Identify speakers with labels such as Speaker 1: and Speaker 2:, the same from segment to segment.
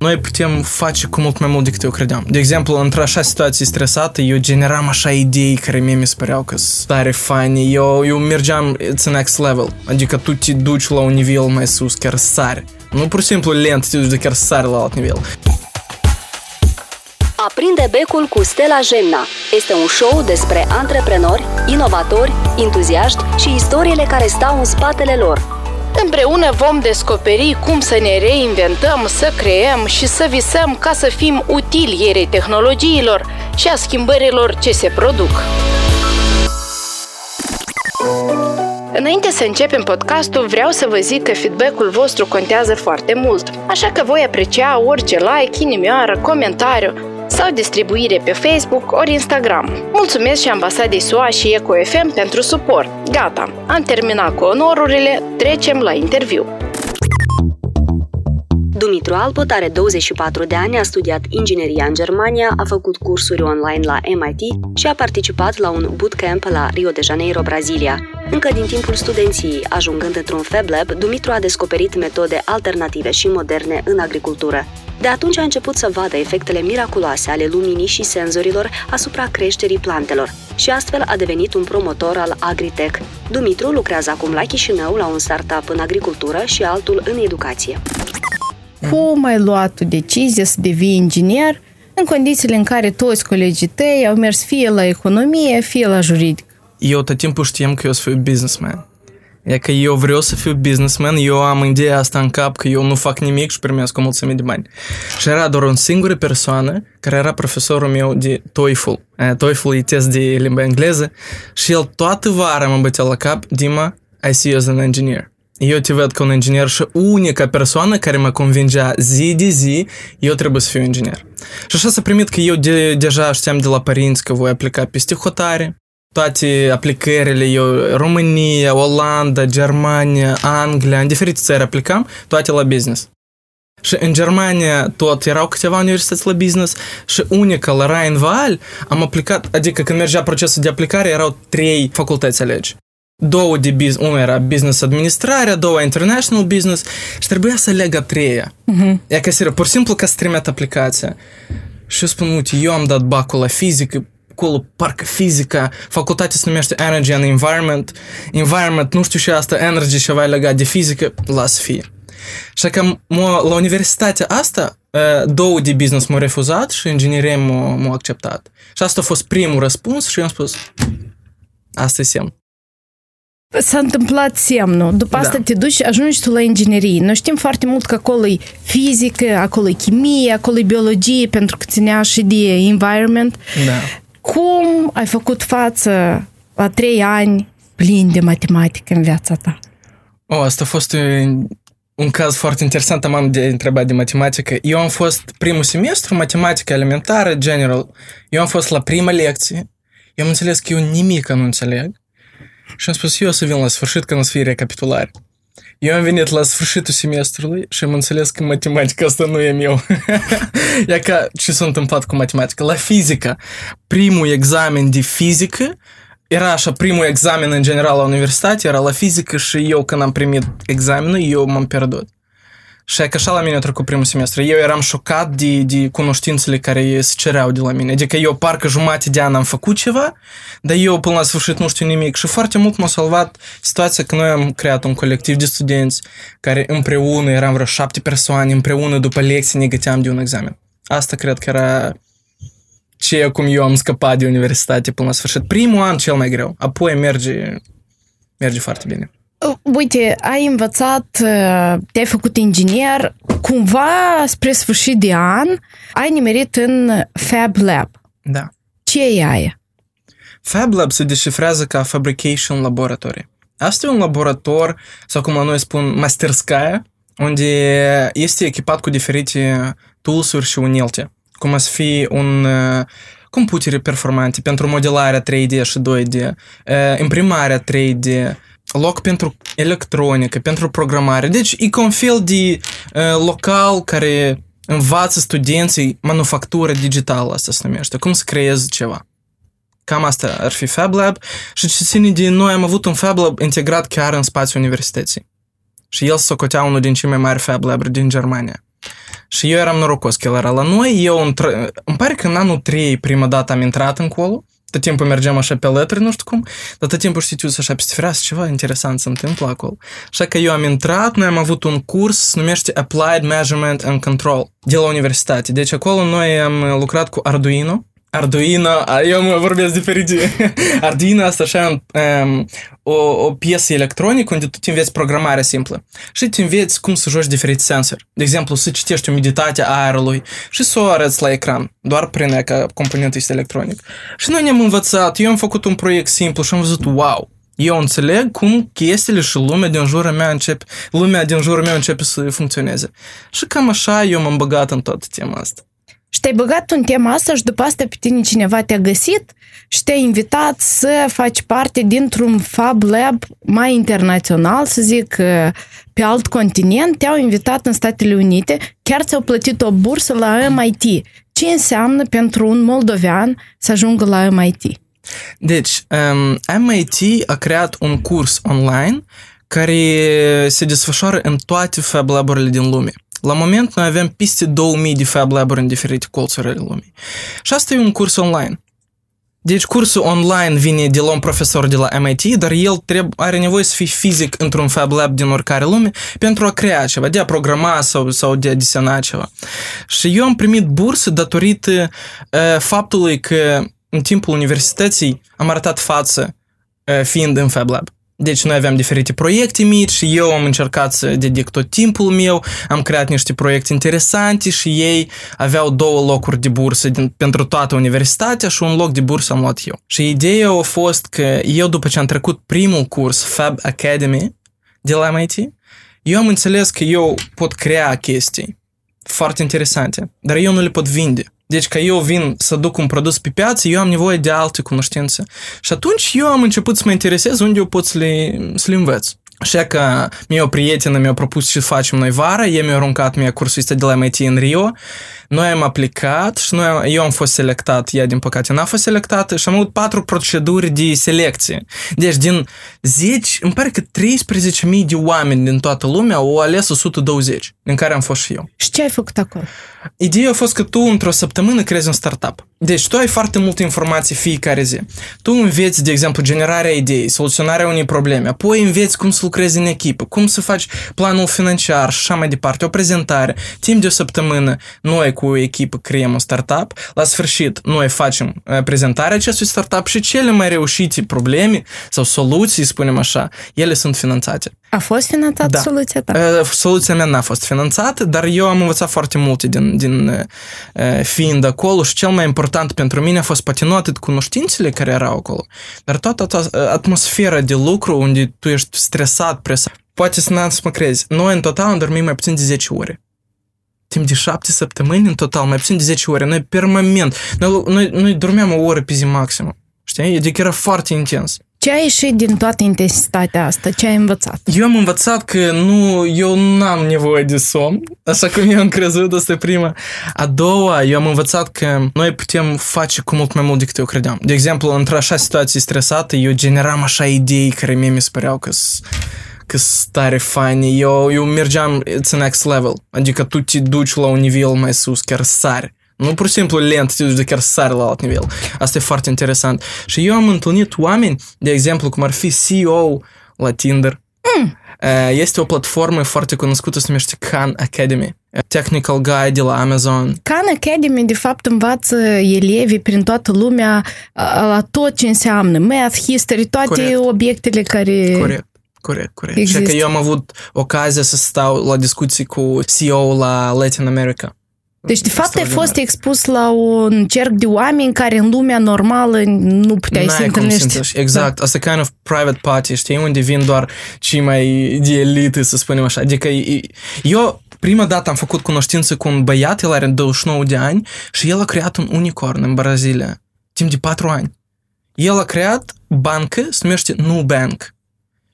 Speaker 1: noi putem face cu mult mai mult decât eu credeam. De exemplu, într-așa situație stresată, eu generam așa idei care mie mi se păreau că sunt tare faine. Eu, eu mergeam, it's a next level. Adică tu te duci la un nivel mai sus, chiar sari. Nu pur și simplu lent, te duci de chiar sari la alt nivel.
Speaker 2: Aprinde becul cu Stella Gemna. Este un show despre antreprenori, inovatori, entuziaști și istoriile care stau în spatele lor.
Speaker 3: Împreună vom descoperi cum să ne reinventăm, să creăm și să visăm ca să fim utili ierei tehnologiilor și a schimbărilor ce se produc. Înainte să începem podcastul, vreau să vă zic că feedback-ul vostru contează foarte mult, așa că voi aprecia orice like, inimioară, comentariu sau distribuire pe Facebook ori Instagram. Mulțumesc și ambasadei SUA și EcoFM pentru suport. Gata, am terminat cu onorurile, trecem la interviu.
Speaker 2: Dumitru Alpot are 24 de ani, a studiat ingineria în Germania, a făcut cursuri online la MIT și a participat la un bootcamp la Rio de Janeiro, Brazilia. Încă din timpul studenției, ajungând într-un Fab Lab, Dumitru a descoperit metode alternative și moderne în agricultură. De atunci a început să vadă efectele miraculoase ale luminii și senzorilor asupra creșterii plantelor și astfel a devenit un promotor al Agritech. Dumitru lucrează acum la Chișinău la un startup în agricultură și altul în educație.
Speaker 4: Cum ai luat tu decizia să devii inginer în condițiile în care toți colegii tăi au mers fie la economie, fie la juridic?
Speaker 1: Eu tot timpul știam că eu să fiu businessman. E că eu vreau să fiu businessman, eu am ideea asta în cap că eu nu fac nimic și primesc o mulțime de bani. Și era doar o singură persoană care era profesorul meu de TOEFL. TOEFL e test de limba engleză și el toată vara mă bătea la cap, Dima, I see you as an engineer. Eu te văd ca un inginer și unica persoană care mă convingea zi de zi, eu trebuie să fiu inginer. Și așa s-a primit că eu de, deja știam de la părinți că voi aplica peste hotare, toate aplicările, eu, România, Olanda, Germania, Anglia, în diferite țări aplicam, toate la business. Și în Germania tot erau câteva universități la business și unica la Rhein-Waal am aplicat, adică când mergea procesul de aplicare erau trei facultăți alegi. Două de business, una era business administrare, a doua international business și trebuia să aleg a treia. Uh-huh. E că, serios, pur și simplu ca să trimit aplicația. Și eu spun, uite, eu am dat bacul la fizică, acolo parcă fizica, facultatea se numește Energy and Environment, Environment, nu știu și asta, Energy ceva legat de fizică, las fi. Și că la universitatea asta, două de business m-au refuzat și inginerie m-au, m-au acceptat. Și asta a fost primul răspuns și eu am spus, asta e semn.
Speaker 4: S-a întâmplat semnul. După asta da. te duci, ajungi tu la inginerie. Noi știm foarte mult că acolo e fizică, acolo e chimie, acolo e biologie, pentru că ținea și de environment.
Speaker 1: Da.
Speaker 4: Cum ai făcut față la trei ani plin de matematică în viața ta?
Speaker 1: Oh, asta a fost un, un caz foarte interesant, am de întrebat de matematică. Eu am fost primul semestru, matematică elementară, general. Eu am fost la prima lecție. Eu am înțeles că eu nimic nu înțeleg. Și am spus, eu o să vin la sfârșit când o să fie recapitulare. Eu am venit la sfârșitul semestrului și am înțeles că matematica asta nu e meu. e ca ce s-a întâmplat cu matematica. La fizică, primul examen de fizică era așa, primul examen în general la universitate era la fizică și eu când am primit examenul, eu m-am pierdut. Și că așa la mine a trecut primul semestru. Eu eram șocat de, de cunoștințele care se cereau de la mine. Adică eu parcă jumate de an am făcut ceva, dar eu până la sfârșit nu știu nimic. Și foarte mult m-a salvat situația că noi am creat un colectiv de studenți care împreună, eram vreo șapte persoane, împreună după lecții ne găteam de un examen. Asta cred că era ce cum eu am scăpat de universitate până la sfârșit. Primul an cel mai greu, apoi merge, merge foarte bine.
Speaker 4: Uite, ai învățat, te-ai făcut inginer, cumva spre sfârșit de an ai nimerit în Fab Lab.
Speaker 1: Da.
Speaker 4: Ce e aia?
Speaker 1: Fab Lab se deșifrează ca Fabrication Laboratory. Asta e un laborator, sau cum la noi spun, masterskaya, unde este echipat cu diferite tools-uri și unelte, cum să fie un computere performante pentru modelarea 3D și 2D, imprimarea 3D, loc pentru electronică, pentru programare. Deci e ca un fel de uh, local care învață studenții manufactură digitală, asta se numește, cum să creezi ceva. Cam asta ar fi Fab Lab și ce ține de noi am avut un Fab Lab integrat chiar în spațiul universității. Și el se socotea unul din cei mai mari Fab Lab din Germania. Și eu eram norocos că el era la noi. Eu, îmi pare că în anul 3 prima dată am intrat în colo tot timpul mergeam așa pe letri, nu știu cum, dar tot timpul știu așa peste fereastră, ceva interesant se întâmplă acolo. Așa că eu am intrat, noi am avut un curs, se numește Applied Measurement and Control, de la universitate. Deci acolo noi am lucrat cu Arduino, Arduino, eu mă vorbesc diferit. Arduino asta așa um, o, o piesă electronică unde tu te înveți programarea simplă și te înveți cum să joci diferiți sensori. De exemplu, să citești umiditatea aerului și să o arăți la ecran, doar prin că componentul este electronic. Și noi ne-am învățat, eu am făcut un proiect simplu și am văzut, wow, eu înțeleg cum chestiile și lumea din jurul meu începe, lumea din jurul meu începe să funcționeze. Și cam așa eu m-am băgat în toată tema asta.
Speaker 4: Și te-ai băgat în tema asta și după asta pe tine cineva te-a găsit și te-a invitat să faci parte dintr-un Fab Lab mai internațional, să zic, pe alt continent, te-au invitat în Statele Unite, chiar ți-au plătit o bursă la MIT. Ce înseamnă pentru un moldovean să ajungă la MIT?
Speaker 1: Deci, um, MIT a creat un curs online care se desfășoară în toate Fab Lab-urile din lume. La moment noi avem peste 2000 de Fab Lab-uri în diferite colțuri ale lumii. Și asta e un curs online. Deci cursul online vine de la un profesor de la MIT, dar el trebuie, are nevoie să fie fizic într-un Fab Lab din oricare lume pentru a crea ceva, de a programa sau, sau de a desena ceva. Și eu am primit bursă datorită uh, faptului că în timpul universității am arătat față uh, fiind în Fab Lab. Deci noi aveam diferite proiecte mici și eu am încercat să dedic tot timpul meu, am creat niște proiecte interesante și ei aveau două locuri de bursă din, pentru toată universitatea și un loc de bursă am luat eu. Și ideea a fost că eu după ce am trecut primul curs Fab Academy de la MIT, eu am înțeles că eu pot crea chestii foarte interesante, dar eu nu le pot vinde. Deci că eu vin să duc un produs pe piață, eu am nevoie de alte cunoștințe. Și atunci eu am început să mă interesez unde eu pot să le, să le învăț. Așa că mie o prietenă mi-a propus ce facem noi vara, ei mi-au aruncat mie cursul ăsta de la MIT în Rio, noi am aplicat și noi, eu am fost selectat, ea din păcate n-a fost selectată și am avut patru proceduri de selecție. Deci din 10, îmi pare că 13.000 de oameni din toată lumea au ales 120, din care am fost și eu.
Speaker 4: Și ce ai făcut acolo?
Speaker 1: Ideea a fost că tu într-o săptămână creezi un startup. Deci tu ai foarte multe informații fiecare zi. Tu înveți, de exemplu, generarea idei, soluționarea unei probleme, apoi înveți cum să lucrezi în echipă, cum să faci planul financiar și așa mai departe, o prezentare. Timp de o săptămână, noi cu o echipă creăm un startup, la sfârșit noi facem prezentarea acestui startup și cele mai reușite probleme sau soluții, spunem așa, ele sunt finanțate.
Speaker 4: A fost finanțată da. soluția ta?
Speaker 1: Soluția mea n-a fost finanțată, dar eu am învățat foarte multe din, din fiind acolo și cel mai important pentru mine a fost poate nu atât cunoștințele care erau acolo, dar toată atmosfera de lucru unde tu ești stresat, presat. Poate să n-am să mă crezi. Noi în total am dormit mai puțin de 10 ore timp de șapte săptămâni în total, mai puțin de 10 ore. Noi permanent, noi, noi, noi dormeam o oră pe zi maximă. Știi? Adică era foarte intens.
Speaker 4: Ce ai ieșit din toată intensitatea asta? Ce ai învățat?
Speaker 1: Eu am învățat că nu, eu n-am nevoie de somn, așa cum eu am crezut, asta e prima. A doua, eu am învățat că noi putem face cu mult mai mult decât eu credeam. De exemplu, într-o așa situație stresată, eu generam așa idei care mie mi se păreau că că stare faine, eu, eu mergeam, it's next level, adică tu te duci la un nivel mai sus, chiar sari. Nu pur și simplu lent, te duci de chiar sari la alt nivel. Asta e foarte interesant. Și eu am întâlnit oameni, de exemplu, cum ar fi CEO la Tinder. Mm. Este o platformă foarte cunoscută, se numește Khan Academy. Technical Guide de la Amazon.
Speaker 4: Khan Academy, de fapt, învață elevii prin toată lumea la tot ce înseamnă math, history, toate Corect. obiectele care...
Speaker 1: Corect. Corect, corect. Există. Și că eu am avut ocazia să stau la discuții cu CEO la Latin America.
Speaker 4: Deci, de fapt, ai fost expus la un cerc de oameni care în lumea normală nu puteai să întâlnești.
Speaker 1: Exact. Da. Asta kind of private party, știi, unde vin doar cei mai de elită, să spunem așa. Adică eu prima dată am făcut cunoștință cu un băiat, el are 29 de ani și el a creat un unicorn în Brazilia, timp de 4 ani. El a creat bancă, se numește Nubank.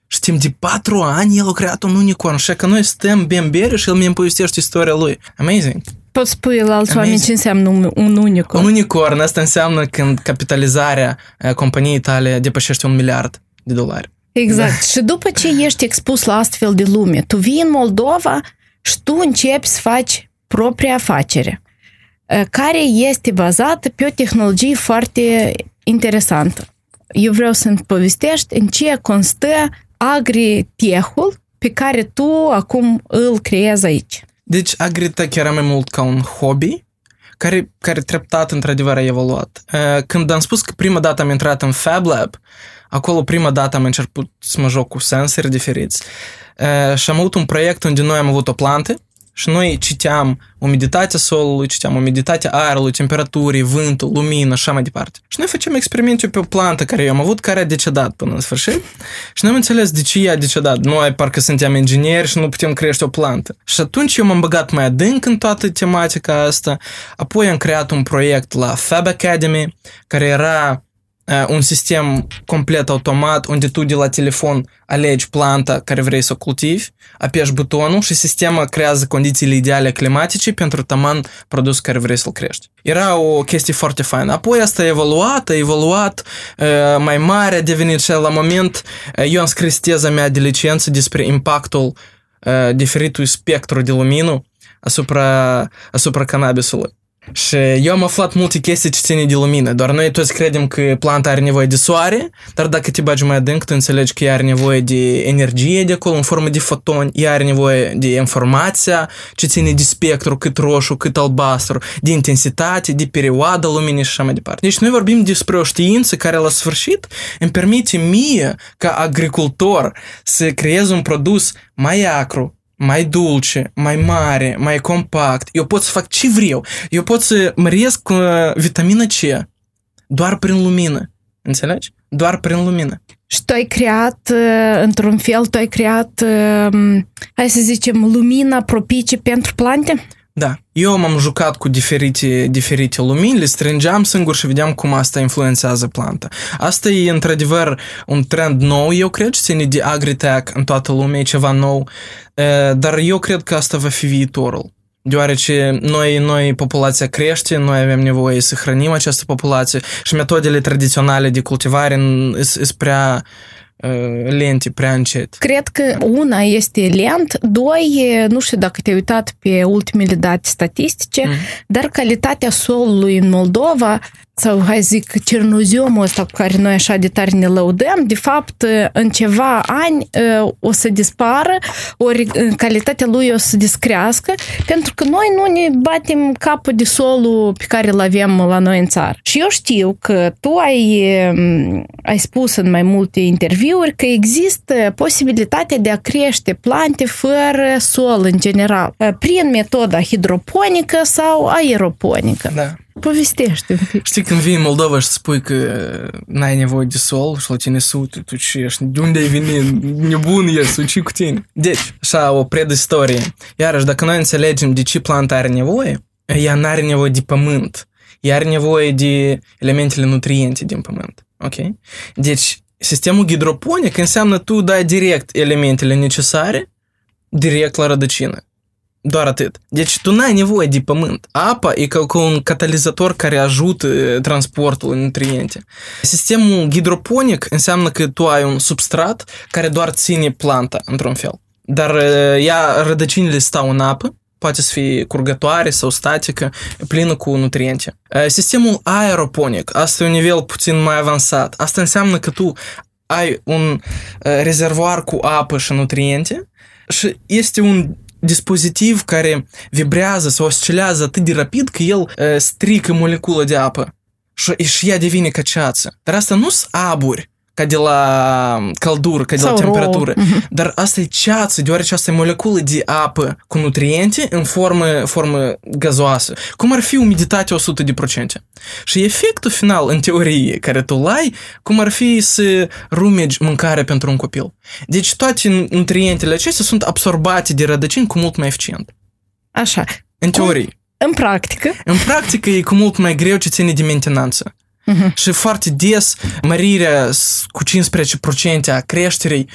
Speaker 1: Și timp de patru ani el a creat un unicorn și că noi stăm bere și el mi-mi povestește istoria lui. Amazing!
Speaker 4: Poți spui la alți oameni ce înseamnă un, un unicorn?
Speaker 1: Un unicorn, asta înseamnă când capitalizarea companiei tale depășește un miliard de dolari.
Speaker 4: Exact. Da. Și după ce ești expus la astfel de lume, tu vii în Moldova și tu începi să faci propria afacere, care este bazată pe o tehnologie foarte interesantă. Eu vreau să-mi povestești în ce constă agritehul pe care tu acum îl creezi aici.
Speaker 1: Deci agritech era mai mult ca un hobby care, care treptat într-adevăr a evoluat. Când am spus că prima dată am intrat în Fab Lab, acolo prima dată am început să mă joc cu sensori diferiți și am avut un proiect unde noi am avut o plantă și noi citeam umiditatea solului, citeam umiditatea aerului, temperaturii, vântul, lumină și așa mai departe. Și noi facem experimente pe o plantă care eu am avut, care a decedat până în sfârșit și noi am înțeles de ce ea a decedat. Noi parcă suntem ingineri și nu putem crește o plantă. Și atunci eu m-am băgat mai adânc în toată tematica asta, apoi am creat un proiect la Fab Academy, care era un sistem complet automat unde tu de la telefon alegi planta care vrei să o cultivi, apeși butonul și sistemul creează condițiile ideale climatice pentru taman produs care vrei să-l crești. Era o chestie foarte faină. Apoi asta a evoluat, a evoluat, mai mare a devenit și la moment eu am scris teza mea de licență despre impactul diferitului spectru de lumină asupra, asupra cannabisului. Și eu am aflat multe chestii ce ține de lumină, doar noi toți credem că planta are nevoie de soare, dar dacă te bagi mai adânc, tu înțelegi că ea are nevoie de energie de acolo, în formă de fotoni, ea are nevoie de informația ce ține de spectru, cât roșu, cât albastru, de intensitate, de perioada luminii și așa mai departe. Deci noi vorbim despre o știință care la sfârșit îmi permite mie, ca agricultor, să creez un produs mai acru, mai dulce, mai mare, mai compact. Eu pot să fac ce vreau. Eu pot să măresc uh, vitamina C doar prin lumină. Înțelegi? Doar prin lumină.
Speaker 4: Și tu ai creat, uh, într-un fel, tu ai creat, uh, hai să zicem, lumina propice pentru plante?
Speaker 1: Da, eu m-am jucat cu diferite, diferite lumini, le strângeam singur și vedeam cum asta influențează planta. Asta e într-adevăr un trend nou, eu cred, ce ține de agritech în toată lumea, e ceva nou, dar eu cred că asta va fi viitorul. Deoarece noi, noi, populația crește, noi avem nevoie să hrănim această populație și metodele tradiționale de cultivare sunt prea lente prea încet.
Speaker 4: Cred că una este lent, doi, nu știu dacă te-ai uitat pe ultimele date statistice, mm. dar calitatea solului în Moldova sau hai zic cernoziomul ăsta cu care noi așa de tare ne lăudăm, de fapt în ceva ani o să dispară, ori calitatea lui o să descrească, pentru că noi nu ne batem capul de solul pe care îl avem la noi în țară. Și eu știu că tu ai, ai spus în mai multe interviuri că există posibilitatea de a crește plante fără sol în general, prin metoda hidroponică sau aeroponică.
Speaker 1: Da.
Speaker 4: Povestește un pic.
Speaker 1: Știi, când vii în Moldova și spui că n-ai nevoie de sol și la tine sute, tu ce ești, de unde ai venit, nebun ești, ce cu tine? Deci, așa, o predistorie. Iarăși, dacă noi înțelegem de ce planta are nevoie, ea nu are nevoie de pământ. Ea are nevoie de elementele nutriente din pământ. Ok? Deci, sistemul hidroponic înseamnă tu dai direct elementele necesare direct la rădăcină. Doar atât. Deci tu n-ai nevoie de pământ. Apa e ca, ca un catalizator care ajută transportul în nutriente. Sistemul hidroponic înseamnă că tu ai un substrat care doar ține planta într-un fel. Dar ea, rădăcinile stau în apă, poate să fie curgătoare sau statică, plină cu nutriente. Sistemul aeroponic, asta e un nivel puțin mai avansat. Asta înseamnă că tu ai un rezervoar cu apă și nutriente și este un dispozitiv care vibrează sau oscilează atât de rapid că el uh, strică molecula de apă și, și ea devine ca ceață. Dar asta nu sunt aburi ca de la căldură, ca de Sau la temperatură. Uh-huh. Dar asta e ceață, deoarece asta e moleculă de apă cu nutriente în formă, formă gazoasă. Cum ar fi umiditatea 100%. Și efectul final, în teorie, care tu l-ai, cum ar fi să rumegi mâncare pentru un copil. Deci toate nutrientele acestea sunt absorbate de rădăcini cu mult mai eficient.
Speaker 4: Așa.
Speaker 1: În teorie. Cum?
Speaker 4: În practică?
Speaker 1: În practică e cu mult mai greu ce ține de mentenanță. Uh-huh. Și foarte des mărirea cu 15% a creșterii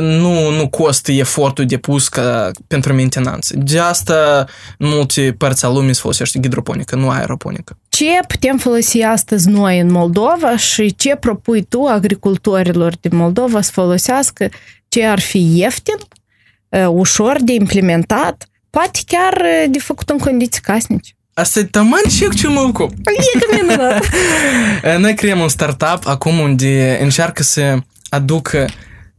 Speaker 1: nu, nu costă efortul depus ca pentru mentenanță. De asta în multe părți a lumii se folosește hidroponică, nu aeroponică.
Speaker 4: Ce putem folosi astăzi noi în Moldova și ce propui tu agricultorilor din Moldova să folosească? Ce ar fi ieftin, ușor de implementat poate chiar uh, de făcut în condiții casnice.
Speaker 1: Asta e taman și eu ce mă ocup.
Speaker 4: E că minunat.
Speaker 1: Noi creăm un startup acum unde încearcă să aducă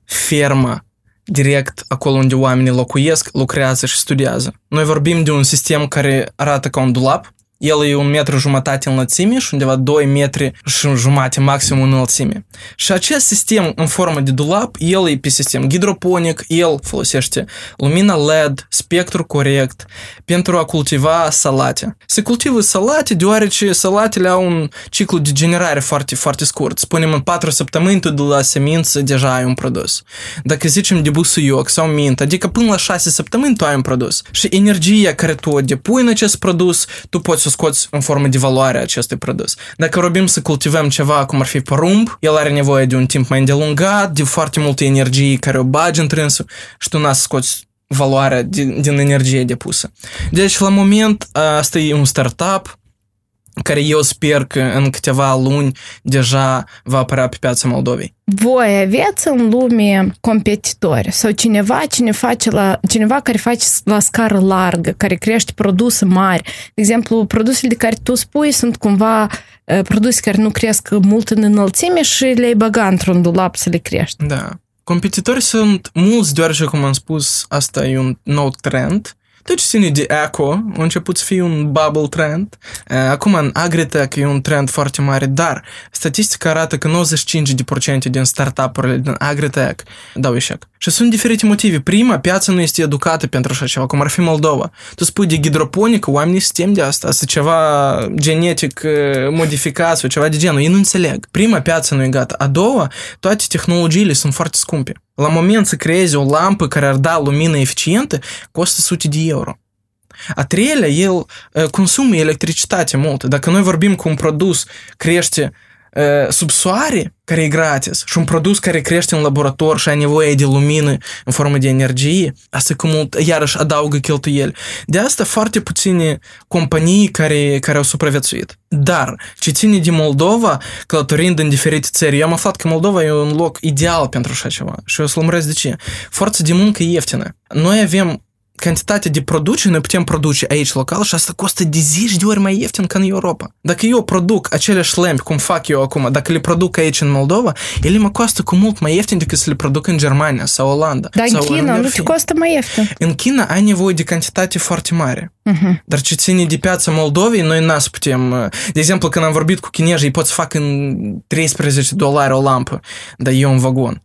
Speaker 1: ferma direct acolo unde oamenii locuiesc, lucrează și studiază. Noi vorbim de un sistem care arată ca un dulap, el e un metru jumătate în lățime și undeva 2 metri și jumate maxim în înălțime. Și acest sistem în formă de dulap, el e pe sistem hidroponic, el folosește lumina LED, spectru corect pentru a cultiva salate. Se cultivă salate deoarece salatele au un ciclu de generare foarte, foarte scurt. Spunem în 4 săptămâni tu de la semință deja ai un produs. Dacă zicem de busuioc sau mint, adică până la 6 săptămâni tu ai un produs. Și energia care tu o depui în acest produs, tu poți să scoți în formă de valoare acestui produs. Dacă vorbim să cultivăm ceva cum ar fi porumb, el are nevoie de un timp mai îndelungat, de foarte multă energie care o bagi întrânsul și tu n-ați să scoți valoarea din, din energie depusă. Deci, la moment, asta e un startup care eu sper că în câteva luni deja va apărea pe piața Moldovei.
Speaker 4: Voi aveți în lume competitori sau cineva cine face la, cineva care face la scară largă, care crește produse mari. De exemplu, produsele de care tu spui sunt cumva uh, produse care nu cresc mult în înălțime și le-ai băga într-un dulap să le crești.
Speaker 1: Da. Competitori sunt mulți, deoarece, cum am spus, asta e un nou trend deci ține de eco, a început să fie un bubble trend. Acum în agritech e un trend foarte mare, dar statistica arată că 95% din startup-urile din agritech dau eșec. Și sunt diferite motive. Prima, piața nu este educată pentru așa ceva, cum ar fi Moldova. Tu spui de hidroponică, oamenii se tem de asta, asta ceva genetic modificat sau ceva de genul. Ei nu înțeleg. Prima, piața nu e gata. A doua, toate tehnologiile sunt foarte scumpe. La moment să creezi o lampă care ar da lumină eficientă, costă sute de euro. A treilea, el consumă electricitate mult. Dacă noi vorbim cu un produs crește sub soare, care e gratis, și un produs care crește în laborator și ai nevoie de lumină în formă de energie, asta cum mult, iarăși adaugă cheltuieli. De asta foarte puține companii care, care au supraviețuit. Dar, ce ține de Moldova, călătorind în diferite țări, eu am aflat că Moldova e un loc ideal pentru așa ceva. Și eu o să lămuresc de ce. Forța de muncă e ieftină. Noi avem cantitate de producție noi putem produce aici local și asta costă de zeci de ori mai ieftin ca în Europa. Dacă eu produc aceleași lempi, cum fac eu acum, dacă le produc aici în Moldova, ele mă costă cu mult mai ieftin decât să le produc în Germania sau Olanda.
Speaker 4: Dar
Speaker 1: sau
Speaker 4: în China nu te costă mai ieftin.
Speaker 1: În China ai nevoie de cantitate foarte mare. Uh-huh. Dar ce ține de piața Moldovei, noi n-as putem... De exemplu, când am vorbit cu chinezii, ei pot să fac în 13 dolari o lampă, dar eu un vagon.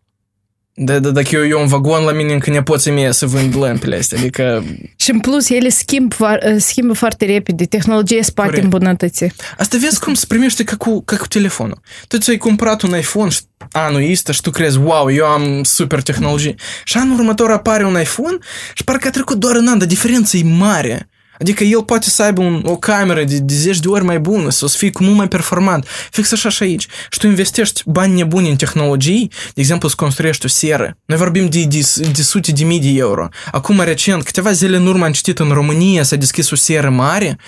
Speaker 1: Da, da, dacă eu, eu un vagon la mine încă nepoții mie să vând lămpile astea, adică...
Speaker 4: Și în plus, ele schimb, schimbă foarte repede, tehnologia se poate îmbunătăți.
Speaker 1: Asta vezi cum se primește ca cu, ca cu telefonul. Tu ți-ai cumpărat un iPhone și anul ăsta și tu crezi, wow, eu am super tehnologie. Și anul următor apare un iPhone și parcă a trecut doar un an, dar diferența e mare. Adică el poate să aibă un, o cameră de, de zeci de ori mai bună, să o să fie cu mult mai performant. Fix așa și aici. Și tu investești bani nebuni în tehnologii, de exemplu, să construiești o seră. Noi vorbim de, de, de sute de mii de euro. Acum, recent, câteva zile în urmă am citit în România s-a deschis o seră mare,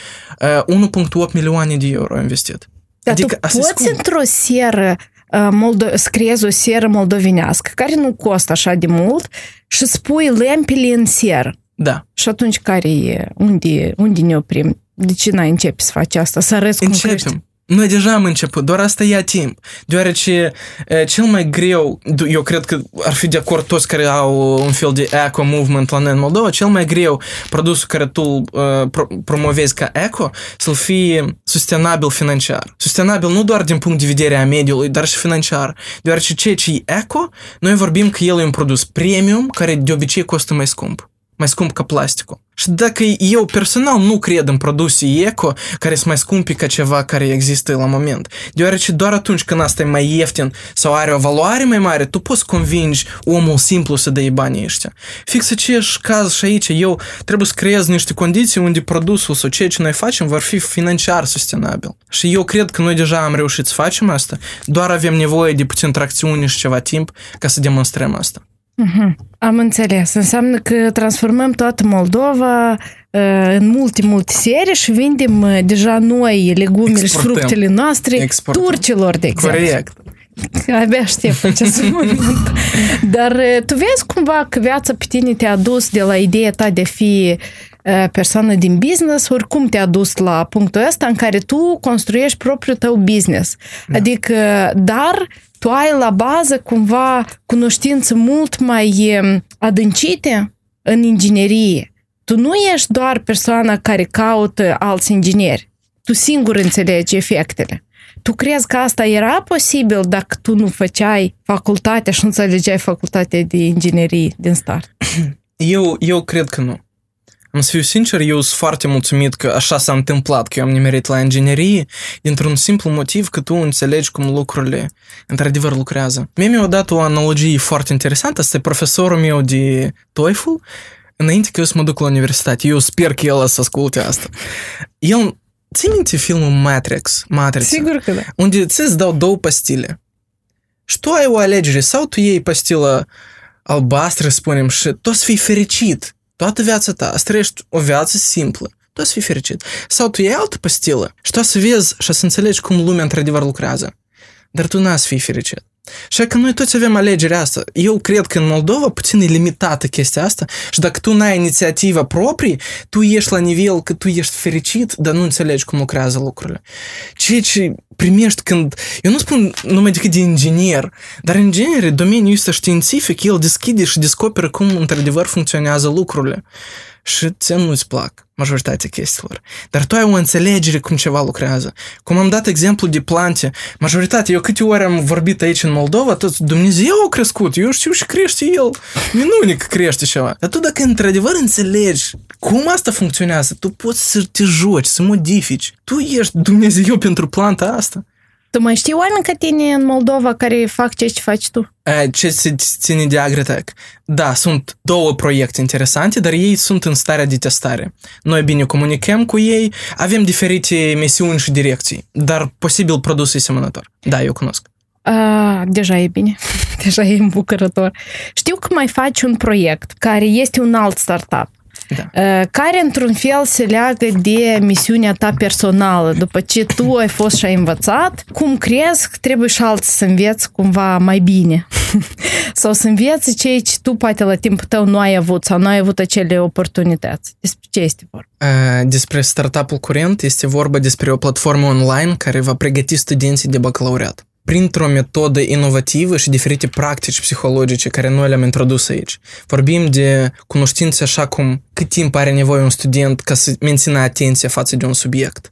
Speaker 1: uh, 1.8 milioane de euro a investit.
Speaker 4: Dar adică, tu poți într-o seră moldo- scriezi o seră moldovenească, care nu costă așa de mult, și spui lempile în seră.
Speaker 1: Da.
Speaker 4: Și atunci care e? Unde, unde ne oprim? De ce n-ai începi să faci asta? Să arăți cum
Speaker 1: Începem.
Speaker 4: crești?
Speaker 1: Noi deja am început, doar asta ia timp. Deoarece e, cel mai greu, eu cred că ar fi de acord toți care au un fel de eco-movement la noi în Moldova, cel mai greu produsul care tu uh, pro- promovezi ca eco să-l fie sustenabil financiar. Sustenabil nu doar din punct de vedere a mediului, dar și financiar. Deoarece ceea ce e eco, noi vorbim că el e un produs premium care de obicei costă mai scump mai scump ca plasticul. Și dacă eu personal nu cred în produse eco care sunt mai scumpi ca ceva care există la moment, deoarece doar atunci când asta e mai ieftin sau are o valoare mai mare, tu poți convingi omul simplu să dea banii ăștia. Fix aceeași caz și aici, eu trebuie să creez niște condiții unde produsul sau ceea ce noi facem vor fi financiar sustenabil. Și eu cred că noi deja am reușit să facem asta, doar avem nevoie de puțin tracțiune și ceva timp ca să demonstrăm asta.
Speaker 4: Uh-huh. Am înțeles. Înseamnă că transformăm toată Moldova uh, în multe, multe serii și vindem uh, deja noi legumele și fructele noastre
Speaker 1: Exportăm.
Speaker 4: turcilor, de exemplu.
Speaker 1: Corect.
Speaker 4: Abia aștept acest moment. Dar uh, tu vezi cumva că viața pe tine te-a dus de la ideea ta de a fi uh, persoană din business, oricum te-a dus la punctul ăsta în care tu construiești propriul tău business. Da. Adică, dar tu ai la bază cumva cunoștințe mult mai um, adâncite în inginerie. Tu nu ești doar persoana care caută alți ingineri. Tu singur înțelegi efectele. Tu crezi că asta era posibil dacă tu nu făceai facultatea și nu înțelegeai facultatea de inginerie din start?
Speaker 1: Eu, eu cred că nu. Am să fiu sincer, eu sunt foarte mulțumit că așa s-a întâmplat, că eu am nimerit la inginerie, dintr-un simplu motiv că tu înțelegi cum lucrurile într-adevăr lucrează. Mie mi-a dat o analogie foarte interesantă, asta e profesorul meu de TOEFL, înainte că eu să mă duc la universitate. Eu sper că el să asculte asta. El, ții minte filmul Matrix? Matrix.
Speaker 4: Sigur că da.
Speaker 1: Unde ți dau două pastile. Și tu ai o alegere, sau tu iei pastilă albastră, spunem, și tu să fii fericit toată viața ta, să trăiești o viață simplă, tu să fii fericit. Sau tu iei altă pastilă și tu să vezi și să înțelegi cum lumea într-adevăr lucrează. Dar tu n-ai să fii fericit. Și că noi toți avem alegerea asta. Eu cred că în Moldova puțin e limitată chestia asta și dacă tu n-ai inițiativă proprie, tu ești la nivel că tu ești fericit, dar nu înțelegi cum lucrează lucrurile. Ceea ce primești când... Eu nu spun numai decât de inginer, dar în genere domeniul ăsta științific, el deschide și descoperă cum într-adevăr funcționează lucrurile și ți nu-ți plac majoritatea chestiilor. Dar tu ai o înțelegere cum ceva lucrează. Cum am dat exemplu de plante, majoritatea, eu câte ori am vorbit aici în Moldova, tot Dumnezeu a crescut, eu știu și crește el. Minunic crește ceva. Dar tu dacă într-adevăr înțelegi cum asta funcționează, tu poți să te joci, să modifici. Tu ești Dumnezeu pentru planta asta.
Speaker 4: Tu mai știi oameni ca tine în Moldova care fac ce ce faci tu?
Speaker 1: Ce se ține de Agritech? Da, sunt două proiecte interesante, dar ei sunt în starea de testare. Noi bine comunicăm cu ei, avem diferite misiuni și direcții, dar posibil produs asemănător. Da, eu cunosc.
Speaker 4: A, deja e bine, deja e îmbucurător. Știu că mai faci un proiect care este un alt startup da. care într-un fel se leagă de misiunea ta personală. După ce tu ai fost și ai învățat, cum crezi că trebuie și alții să înveți cumva mai bine? sau să înveți ceea ce tu poate la timpul tău nu ai avut sau nu ai avut acele oportunități. Despre ce este vorba?
Speaker 1: Despre startup-ul curent este vorba despre o platformă online care va pregăti studenții de bacalaureat printr-o metodă inovativă și diferite practici psihologice care noi le-am introdus aici. Vorbim de cunoștințe așa cum cât timp are nevoie un student ca să mențină atenția față de un subiect,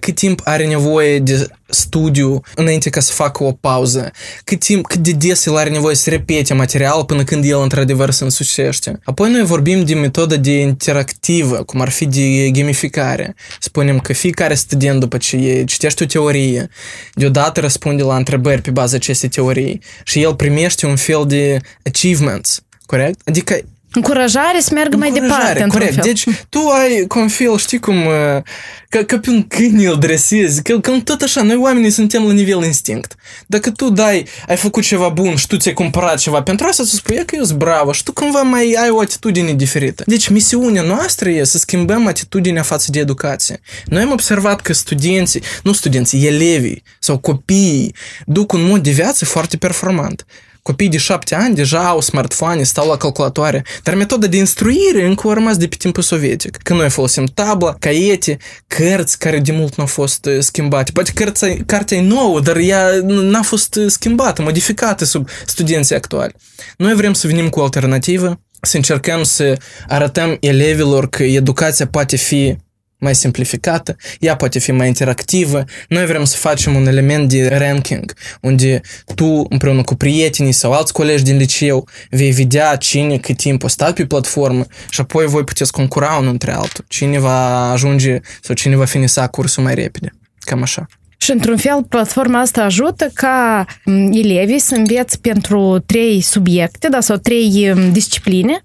Speaker 1: cât timp are nevoie de studiu înainte ca să facă o pauză, cât timp, cât de des el are nevoie să repete material până când el într-adevăr se însușește. Apoi noi vorbim de metodă de interactivă, cum ar fi de gamificare. Spunem că fiecare student după ce citește o teorie, deodată răspunde la întrebări pe baza acestei teorii și el primește un fel de achievements, corect? Adică
Speaker 4: Încurajare să meargă mai departe,
Speaker 1: corect. Fel. Deci tu ai confil, știi cum, uh, ca, ca pe un câine îl dresezi, că, că tot așa, noi oamenii suntem la nivel instinct. Dacă tu dai, ai făcut ceva bun și tu ți-ai cumpărat ceva pentru asta, să spui că eu sunt bravo și tu cumva mai ai o atitudine diferită. Deci misiunea noastră e să schimbăm atitudinea față de educație. Noi am observat că studenții, nu studenții, elevii sau copiii duc un mod de viață foarte performant. Copiii de șapte ani deja au smartphone, stau la calculatoare, dar metoda de instruire încă a rămas de pe timpul sovietic. Când noi folosim tabla, caiete, cărți care de mult nu au fost schimbate. Poate cărța, cartea e nouă, dar ea n-a fost schimbată, modificată sub studenții actuali. Noi vrem să venim cu o alternativă, să încercăm să arătăm elevilor că educația poate fi mai simplificată, ea poate fi mai interactivă. Noi vrem să facem un element de ranking, unde tu împreună cu prietenii sau alți colegi din liceu vei vedea cine cât timp o stat pe platformă și apoi voi puteți concura unul între altul. Cine va ajunge sau cine va finisa cursul mai repede. Cam așa.
Speaker 4: Și într-un fel, platforma asta ajută ca elevii să înveți pentru trei subiecte da, sau trei discipline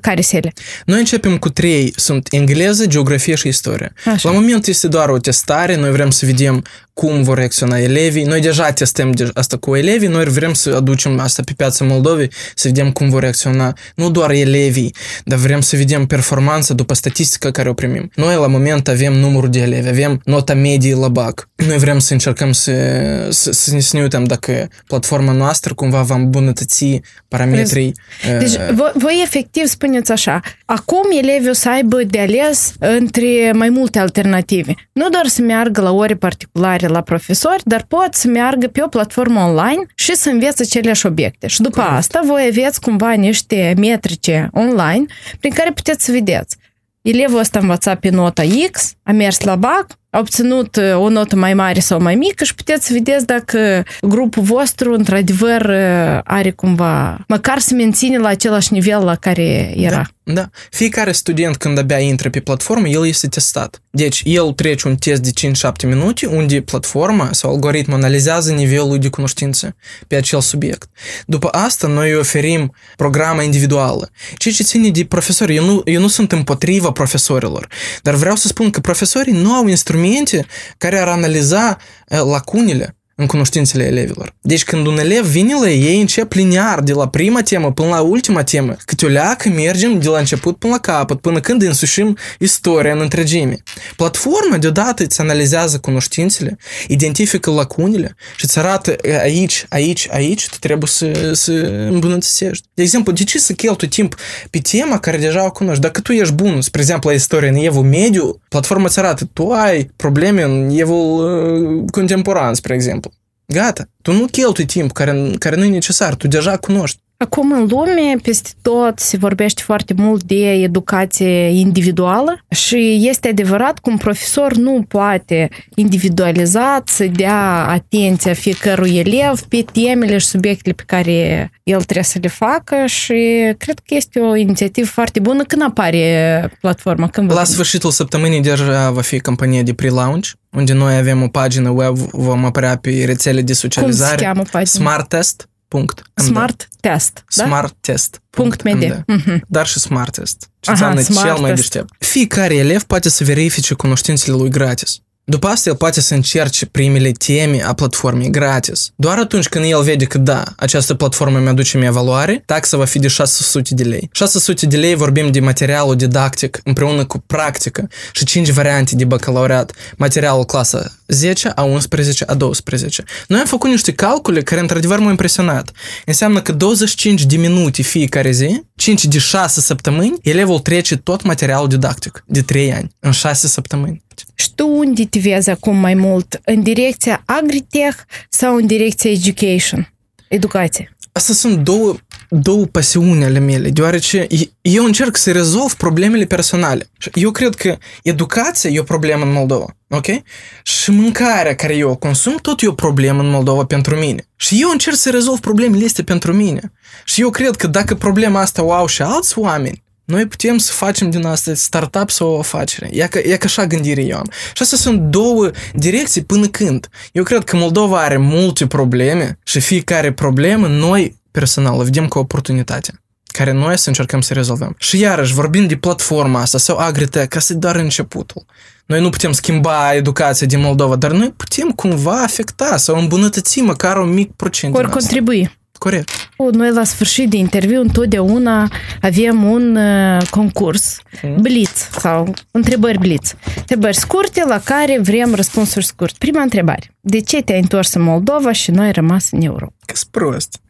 Speaker 4: care sele?
Speaker 1: Noi începem cu trei. Sunt engleză, geografie și istorie. Așa. La moment este doar o testare. Noi vrem să vedem cum vor reacționa elevii. Noi deja testăm de asta cu elevii, noi vrem să aducem asta pe piața Moldovei, să vedem cum vor reacționa nu doar elevii, dar vrem să vedem performanța după statistica care o primim. Noi la moment avem numărul de elevi, avem nota medie la BAC. Noi vrem să încercăm să, să, să ne, să ne uităm dacă platforma noastră cumva va îmbunătăți parametrii.
Speaker 4: Deci uh, voi efectiv respectiv spuneți așa, acum elevii o să aibă de ales între mai multe alternative. Nu doar să meargă la ore particulare la profesori, dar pot să meargă pe o platformă online și să învețe aceleași obiecte. Și după asta voi aveți cumva niște metrice online prin care puteți să vedeți. Elevul ăsta a învățat pe nota X, a mers la BAC, a obținut o notă mai mare sau mai mică și puteți să vedeți dacă grupul vostru într-adevăr are cumva, măcar să menține la același nivel la care era.
Speaker 1: Da, da. Fiecare student când abia intră pe platformă, el este testat. Deci el trece un test de 5-7 minute unde platforma sau algoritmul analizează nivelul de cunoștință pe acel subiect. După asta noi îi oferim programa individuală. Ceea ce ține de profesori, eu nu, eu nu sunt împotriva profesorilor, dar vreau să spun că profesorii nu au instrumente instrumente care ar analiza lacunile în cunoștințele elevilor. Deci când un elev vine la ei, încep linear de la prima temă până la ultima temă. Câte o leacă mergem de la început până la capăt, până când însușim istoria în întregime. Platforma deodată îți analizează cunoștințele, identifică lacunile și îți arată aici, aici, aici, tu trebuie să, să îmbunătățești. De exemplu, de ce să cheltui timp pe tema care deja o cunoști? Dacă tu ești bun, spre exemplu, la istorie în evul mediu, platforma îți arată, tu ai probleme în evul uh, contemporan, spre exemplu. Gata. Tu nu cheltui timp care, care nu e necesar. Tu deja cunoști.
Speaker 4: Acum în lume, peste tot, se vorbește foarte mult de educație individuală și este adevărat că un profesor nu poate individualiza să dea atenția fiecărui elev pe temele și subiectele pe care el trebuie să le facă și cred că este o inițiativă foarte bună când apare platforma. Când
Speaker 1: La sfârșitul săptămânii deja va fi campania de pre-launch unde noi avem o pagină web, vom apărea pe rețele de socializare. Cum
Speaker 4: se cheamă pagina?
Speaker 1: Smart Test. Punct.
Speaker 4: Smart Test,
Speaker 1: da? Smart Test.
Speaker 4: Punct MD.
Speaker 1: Mm-hmm. Dar și Smart Test. Ce înseamnă cel mai deștept. Fiecare elev poate să verifice cunoștințele lui gratis. După asta el poate să încerce primele teme a platformei gratis. Doar atunci când el vede că da, această platformă mi-aduce mie valoare, taxa va fi de 600 de lei. 600 de lei vorbim de materialul didactic împreună cu practică și 5 variante de bacalaureat. Materialul clasa 10, a 11, a 12. Noi am făcut niște calcule care într-adevăr m-au impresionat. Înseamnă că 25 de minute fiecare zi, 5 de 6 săptămâni, elevul trece tot materialul didactic de 3 ani, în 6 săptămâni.
Speaker 4: Și tu unde te vezi acum mai mult? În direcția agritech sau în direcția education? Educație?
Speaker 1: Asta sunt două, două pasiuni ale mele, deoarece eu încerc să rezolv problemele personale. Eu cred că educația e o problemă în Moldova, ok? Și mâncarea care eu o consum, tot e o problemă în Moldova pentru mine. Și eu încerc să rezolv problemele astea pentru mine. Și eu cred că dacă problema asta o au și alți oameni, noi putem să facem din asta startup sau o afacere. E ca, e ca așa gândire eu am. Și astea sunt două direcții până când. Eu cred că Moldova are multe probleme și fiecare problemă noi personal o vedem ca oportunitate care noi să încercăm să rezolvăm. Și iarăși, vorbim de platforma asta sau agritech, ca să doar începutul. Noi nu putem schimba educația din Moldova, dar noi putem cumva afecta sau îmbunătăți măcar un mic procent
Speaker 4: Ori contribui.
Speaker 1: Corect.
Speaker 4: Noi la sfârșit de interviu întotdeauna avem un uh, concurs, mm. blitz sau întrebări blitz. Întrebări scurte la care vrem răspunsuri scurte. Prima întrebare. De ce te-ai întors în Moldova și noi ai rămas în Europa?
Speaker 1: Că prost.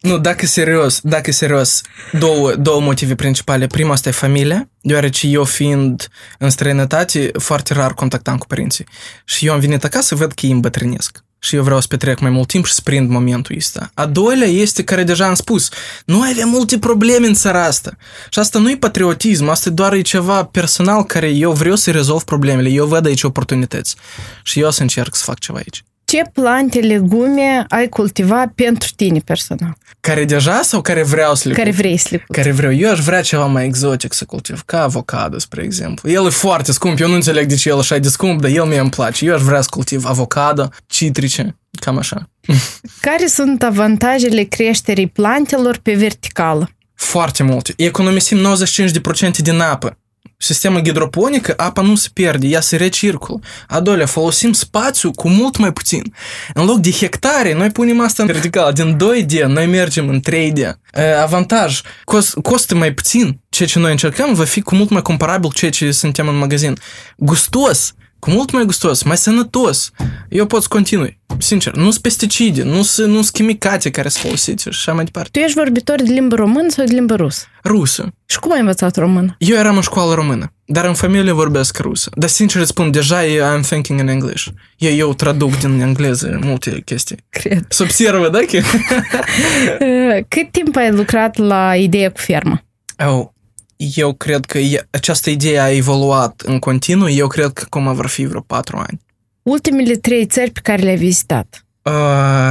Speaker 1: nu, dacă serios, dacă serios, două, două motive principale. Prima asta e familia, deoarece eu fiind în străinătate, foarte rar contactam cu părinții. Și eu am venit acasă, văd că ei îmbătrânesc și eu vreau să petrec mai mult timp și să prind momentul ăsta. A doilea este care deja am spus, noi avem multe probleme în țara asta. Și asta nu e patriotism, asta doar e ceva personal care eu vreau să rezolv problemele, eu văd aici oportunități și eu o să încerc să fac ceva aici.
Speaker 4: Ce plante, legume ai cultiva pentru tine personal?
Speaker 1: Care deja sau care vreau să le
Speaker 4: Care vrei să le cultiv?
Speaker 1: Care vreau. Eu aș vrea ceva mai exotic să cultiv, ca avocado, spre exemplu. El e foarte scump, eu nu înțeleg de ce el așa de scump, dar el mie îmi place. Eu aș vrea să cultiv avocado, citrice, cam așa.
Speaker 4: Care sunt avantajele creșterii plantelor pe verticală?
Speaker 1: Foarte multe. Economisim 95% din apă. Sistema hidroponică, apa nu se pierde, ea se recirculă. A doilea, folosim spațiu cu mult mai puțin. În loc de hectare, noi punem asta în vertical. Din 2D, noi mergem în 3D. Avantaj, cost, costă mai puțin. Ceea ce noi încercăm va fi cu mult mai comparabil cu ceea ce suntem în magazin. Gustos, cu mult mai gustos, mai sănătos. Eu pot să continui. Sincer, nu sunt pesticide, nu sunt nu chimicate care sunt folosite și așa mai departe.
Speaker 4: Tu ești vorbitor de limbă română sau de limbă rusă?
Speaker 1: Rusă.
Speaker 4: Și cum ai învățat română?
Speaker 1: Eu eram în școală română, dar în familie vorbesc rusă. Dar sincer îți spun, deja I'm thinking in English. Eu, eu traduc din engleză multe chestii.
Speaker 4: Cred.
Speaker 1: Se observă, da? Că...
Speaker 4: Cât timp ai lucrat la ideea cu fermă?
Speaker 1: Oh, eu cred că e, această idee a evoluat în continuu. Eu cred că acum vor fi vreo patru ani.
Speaker 4: Ultimele trei țări pe care le-ai vizitat?
Speaker 1: Uh,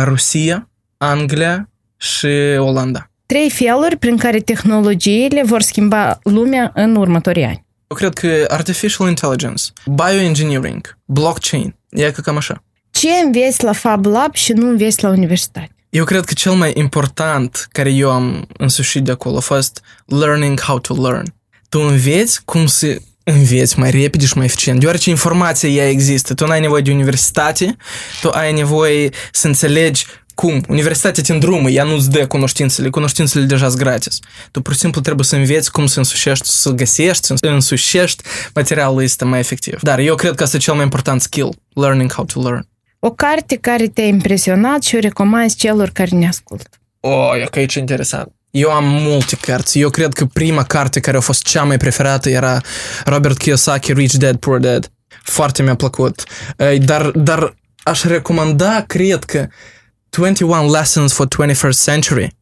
Speaker 1: Rusia, Anglia și Olanda.
Speaker 4: Trei feluri prin care tehnologiile vor schimba lumea în următorii ani.
Speaker 1: Eu cred că artificial intelligence, bioengineering, blockchain, e că cam așa.
Speaker 4: Ce înveți la Fab Lab și nu înveți la universitate?
Speaker 1: Eu cred că cel mai important care eu am însușit de acolo a fost learning how to learn. Tu înveți cum să înveți mai repede și mai eficient, deoarece informația ea există. Tu nu ai nevoie de universitate, tu ai nevoie să înțelegi cum. Universitatea te îndrumă, ea nu-ți dă cunoștințele, cunoștințele deja sunt gratis. Tu pur și simplu trebuie să înveți cum să însușești, să găsești, să însușești materialul ăsta mai efectiv. Dar eu cred că asta e cel mai important skill, learning how to learn.
Speaker 4: O carte care te-a impresionat și o recomanzi celor care ne ascultă.
Speaker 1: Oh, e că aici interesant. Eu am multe cărți. Eu cred că prima carte care a fost cea mai preferată era Robert Kiyosaki, Rich Dad, Poor Dad. Foarte mi-a plăcut. Dar, dar aș recomanda, cred că 21 Lessons for 21st Century,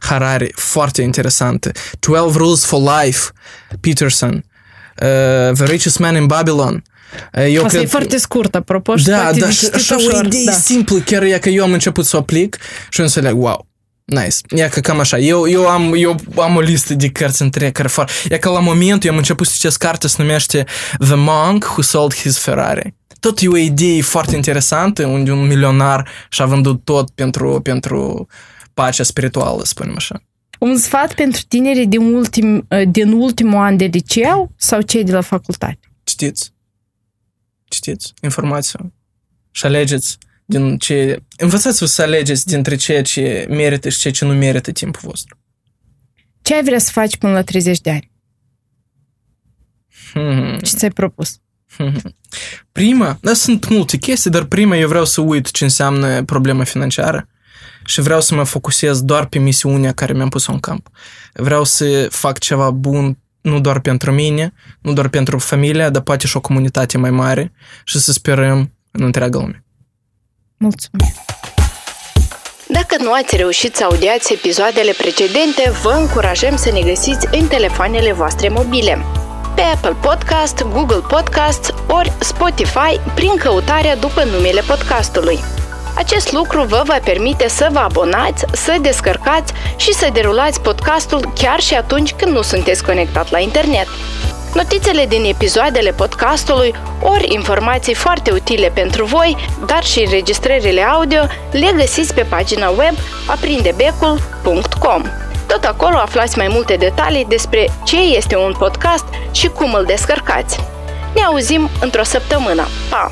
Speaker 1: Harari, foarte interesantă. 12 Rules for Life, Peterson. Uh, The Richest Man in Babylon.
Speaker 4: Eu Asta cred... e foarte scurt, apropo, și
Speaker 1: da, da, și așa o idee da. simplă, chiar e că eu am început să o aplic și înțeleg, wow, Nice. E că cam așa. Eu, eu, am, eu am o listă de cărți între care fac. E că la moment eu am început să citesc carte, se numește The Monk Who Sold His Ferrari. Tot e o idee foarte interesantă, unde un milionar și-a vândut tot pentru, pentru pacea spirituală, spunem așa.
Speaker 4: Un sfat pentru tinerii din, ultim, din ultimul an de liceu sau cei de la facultate?
Speaker 1: Știți citiți informația și alegeți din ce... Învățați-vă să alegeți dintre ceea ce merită și ceea ce nu merită timpul vostru.
Speaker 4: Ce ai vrea să faci până la 30 de ani? Hmm. Ce ți-ai propus?
Speaker 1: Hmm. Prima, da, sunt multe chestii, dar prima eu vreau să uit ce înseamnă problema financiară și vreau să mă focusez doar pe misiunea care mi-am pus-o în camp. Vreau să fac ceva bun nu doar pentru mine, nu doar pentru familia, dar poate și o comunitate mai mare și să sperăm în întreaga lume.
Speaker 4: Mulțumesc!
Speaker 3: Dacă nu ați reușit să audiați episoadele precedente, vă încurajăm să ne găsiți în telefoanele voastre mobile. Pe Apple Podcast, Google Podcast ori Spotify prin căutarea după numele podcastului. Acest lucru vă va permite să vă abonați, să descărcați și să derulați podcastul chiar și atunci când nu sunteți conectat la internet. Notițele din episoadele podcastului, ori informații foarte utile pentru voi, dar și înregistrările audio, le găsiți pe pagina web aprindebecul.com. Tot acolo aflați mai multe detalii despre ce este un podcast și cum îl descărcați. Ne auzim într-o săptămână. Pa!